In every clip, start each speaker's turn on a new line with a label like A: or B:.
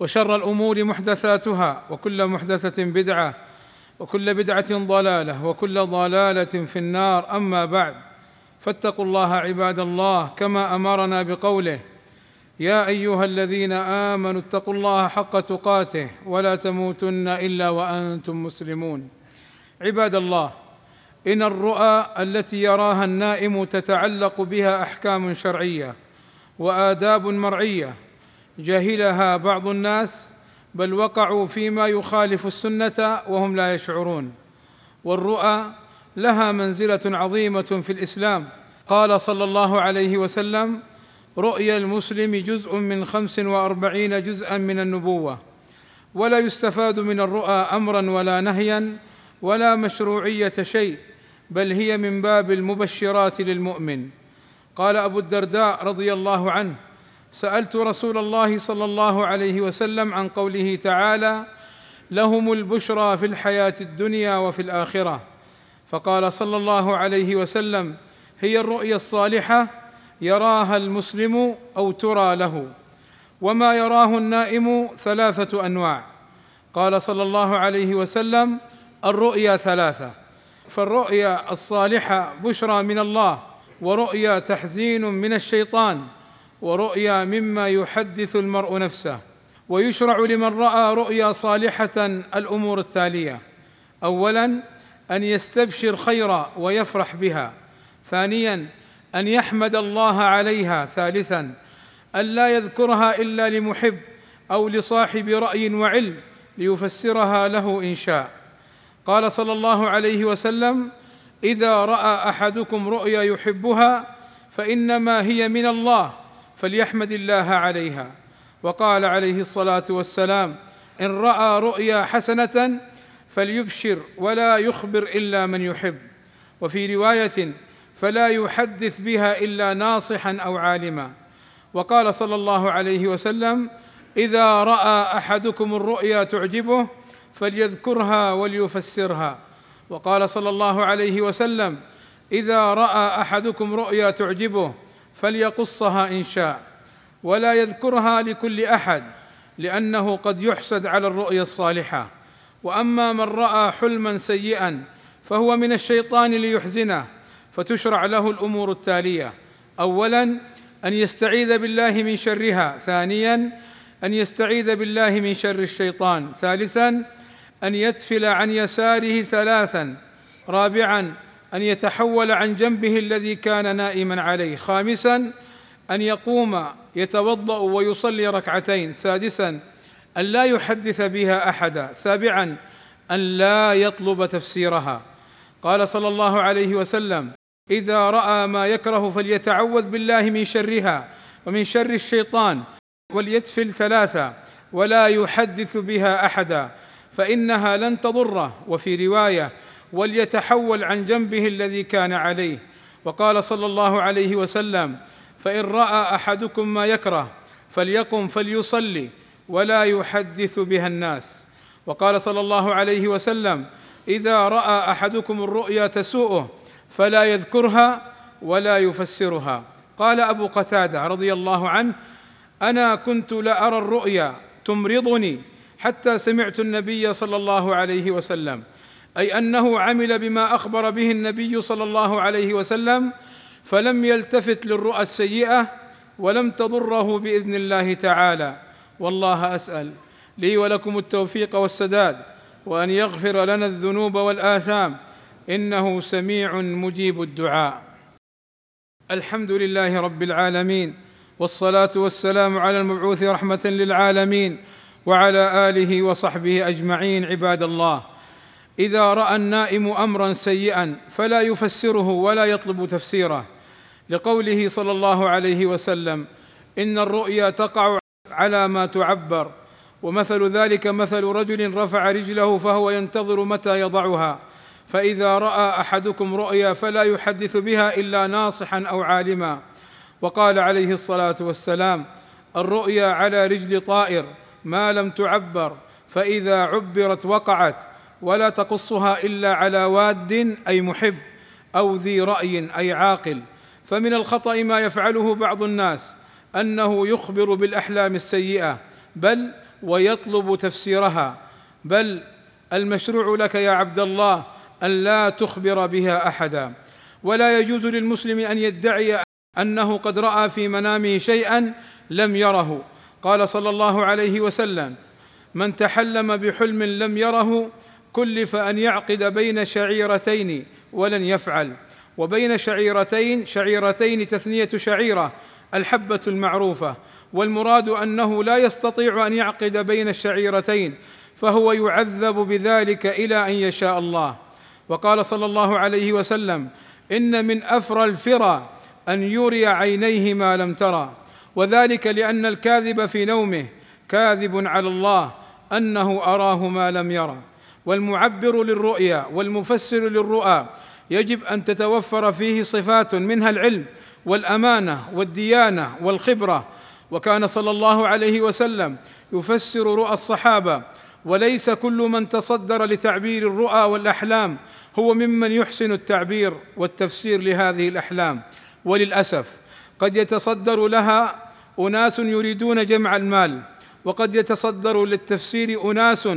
A: وشر الأمور محدثاتها وكل محدثة بدعة وكل بدعة ضلالة وكل ضلالة في النار. أما بعد فاتقوا الله عباد الله كما أمرنا بقوله يا أيها الذين آمنوا اتقوا الله حق تقاته ولا تموتن إلا وأنتم مسلمون. عباد الله إن الرؤى التي يراها النائم تتعلق بها أحكام شرعية وآداب مرعية جهلها بعض الناس بل وقعوا فيما يخالف السنة وهم لا يشعرون. والرؤى لها منزلة عظيمة في الإسلام. قال صلى الله عليه وسلم رؤيا المسلم جزء من خمس وأربعين جزءا من النبوة. ولا يستفاد من الرؤى أمرا ولا نهيا ولا مشروعية شيء بل هي من باب المبشرات للمؤمن. قال أبو الدرداء رضي الله عنه سألت رسول الله صلى الله عليه وسلم عن قوله تعالى لهم البشرى في الحياة الدنيا وفي الآخرة. فقال صلى الله عليه وسلم هي الرؤيا الصالحة يراها المسلم أو ترى له. وما يراه النائم ثلاثة أنواع. قال صلى الله عليه وسلم الرؤيا ثلاثة. فالرؤيا الصالحة بشرى من الله ورؤيا تحزين من الشيطان. ورؤيا مما يحدث المرء نفسه ويشرع لمن رأى رؤيا صالحة الأمور التالية. اولا أن يستبشر خيرا ويفرح بها. ثانيا أن يحمد الله عليها. ثالثا أن لا يذكرها إلا لمحب أو لصاحب رأي وعلم ليفسرها له إن شاء. قال صلى الله عليه وسلم إذا رأى أحدكم رؤيا يحبها فإنما هي من الله فليحمد الله عليها. وقال عليه الصلاة والسلام إن رأى رؤيا حسنة فليبشر ولا يخبر إلا من يحب. وفي رواية فلا يحدث بها إلا ناصحا أو عالما. وقال صلى الله عليه وسلم إذا رأى أحدكم الرؤيا تعجبه فليذكرها وليفسرها. وقال صلى الله عليه وسلم إذا رأى أحدكم رؤيا تعجبه فليقصها إن شاء ولا يذكرها لكل أحد لأنه قد يحسد على الرؤيا الصالحة. وأما من رأى حلما سيئا فهو من الشيطان ليحزنه فتشرع له الأمور التالية. اولا أن يستعيذ بالله من شرها. ثانيا أن يستعيذ بالله من شر الشيطان. ثالثا أن يتفل عن يساره ثلاثا. رابعا أن يتحول عن جنبه الذي كان نائما عليه. خامسا أن يقوم يتوضأ ويصلي ركعتين. سادسا أن لا يحدث بها احدا سابعا أن لا يطلب تفسيرها. قال صلى الله عليه وسلم إذا رأى ما يكره فليتعوذ بالله من شرها ومن شر الشيطان وليتفل ثلاثا ولا يحدث بها احدا فإنها لن تضره. وفي رواية وليتحول عن جنبه الذي كان عليه. وقال صلى الله عليه وسلم فإن رأى أحدكم ما يكره فليقم فليصلي ولا يحدث بها الناس. وقال صلى الله عليه وسلم إذا رأى أحدكم الرؤيا تسوءه فلا يذكرها ولا يفسرها. قال أبو قتادة رضي الله عنه أنا كنت لارى الرؤيا تمرضني حتى سمعت النبي صلى الله عليه وسلم. أي أنه عمل بما أخبر به النبي صلى الله عليه وسلم فلم يلتفت للرؤى السيئة ولم تضره بإذن الله تعالى. والله أسأل لي ولكم التوفيق والسداد وأن يغفر لنا الذنوب والآثام. إنه سميع مجيب الدعاء. الحمد لله رب العالمين والصلاة والسلام على المبعوث رحمة للعالمين وعلى آله وصحبه أجمعين عباد الله. إذا رأى النائم أمرا سيئا فلا يفسره ولا يطلب تفسيره. لقوله صلى الله عليه وسلم إن الرؤيا تقع على ما تعبر ومثل ذلك مثل رجل رفع رجله فهو ينتظر متى يضعها. فإذا رأى أحدكم رؤيا فلا يحدث بها إلا ناصحا أو عالما. وقال عليه الصلاة والسلام الرؤيا على رجل طائر ما لم تعبر فإذا عبرت وقعت ولا تقصها إلا على واد أي محب أو ذي رأي أي عاقل. فمن الخطأ ما يفعله بعض الناس أنه يخبر بالأحلام السيئة بل ويطلب تفسيرها. بل المشروع لك يا عبد الله أن لا تخبر بها أحدا. ولا يجوز للمسلم أن يدعي أنه قد رأى في منامه شيئا لم يره. قال صلى الله عليه وسلم من تحلم بحلم لم يره كلف أن يعقد بين شعيرتين ولن يفعل. وبين شعيرتين شعيرتين تثنية شعيرة الحبة المعروفة. والمراد أنه لا يستطيع أن يعقد بين الشعيرتين فهو يعذب بذلك إلى أن يشاء الله. وقال صلى الله عليه وسلم إن من أفرى الفرى أن يري عينيه ما لم ترى. وذلك لأن الكاذب في نومه كاذب على الله أنه أراه ما لم يرى. والمعبر للرؤيا والمفسر للرؤى يجب أن تتوفر فيه صفات منها العلم والأمانة والديانة والخبرة. وكان صلى الله عليه وسلم يفسر رؤى الصحابة وليس كل من تصدر لتعبير الرؤى والأحلام هو ممن يحسن التعبير والتفسير لهذه الأحلام. وللأسف قد يتصدر لها أناس يريدون جمع المال وقد يتصدر للتفسير أناس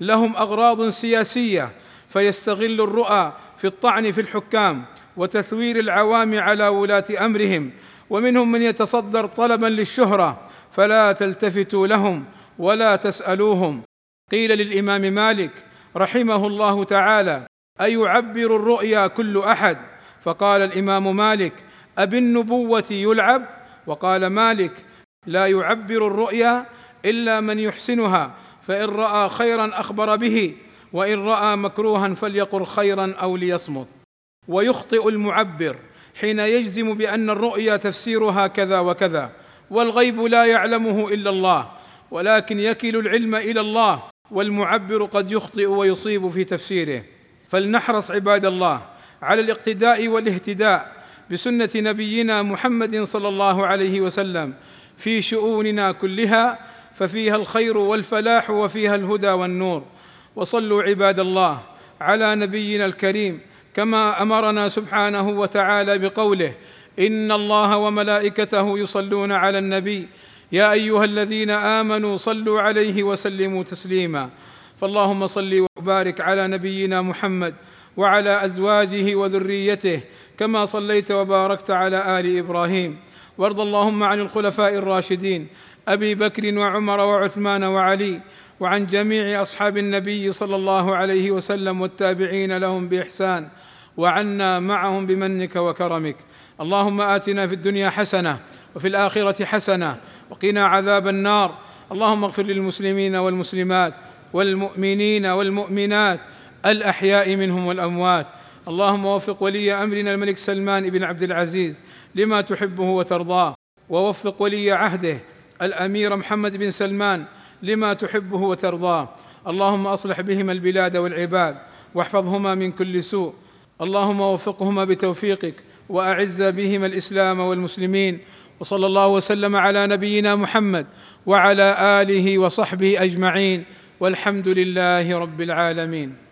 A: لهم أغراض سياسية فيستغل الرؤى في الطعن في الحكام وتثوير العوام على ولاة أمرهم. ومنهم من يتصدر طلبا للشهرة فلا تلتفتوا لهم ولا تسألوهم. قيل للإمام مالك رحمه الله تعالى أيعبر الرؤيا كل أحد؟ فقال الإمام مالك أبالنبوة يلعب؟ وقال مالك لا يعبر الرؤيا إلا من يحسنها. فإن رأى خيرا أخبر به وإن رأى مكروها فليقل خيرا أو ليصمت. ويخطئ المعبر حين يجزم بأن الرؤيا تفسيرها كذا وكذا والغيب لا يعلمه إلا الله ولكن يكل العلم إلى الله والمعبر قد يخطئ ويصيب في تفسيره. فلنحرص عباد الله على الاقتداء والاهتداء بسنة نبينا محمد صلى الله عليه وسلم في شؤوننا كلها ففيها الخير والفلاح وفيها الهدى والنور. وصلوا عباد الله على نبينا الكريم كما أمرنا سبحانه وتعالى بقوله إن الله وملائكته يصلون على النبي. يا أيها الذين آمنوا صلوا عليه وسلموا تسليما. فاللهم صل وبارك على نبينا محمد وعلى أزواجه وذريته كما صليت وباركت على آل إبراهيم. وارض اللهم عن الخلفاء الراشدين أبي بكر وعمر وعثمان وعلي وعن جميع أصحاب النبي صلى الله عليه وسلم والتابعين لهم بإحسان وعنا معهم بمنك وكرمك. اللهم آتنا في الدنيا حسنة وفي الآخرة حسنة وقنا عذاب النار. اللهم اغفر للمسلمين والمسلمات والمؤمنين والمؤمنات الأحياء منهم والأموات. اللهم وفق ولي أمرنا الملك سلمان بن عبد العزيز لما تحبه وترضاه. ووفق ولي عهده الأمير محمد بن سلمان لما تحبه وترضاه. اللهم أصلح بهما البلاد والعباد واحفظهما من كل سوء. اللهم وفقهما بتوفيقك وأعز بهما الإسلام والمسلمين. وصلى الله وسلم على نبينا محمد وعلى آله وصحبه أجمعين. والحمد لله رب العالمين.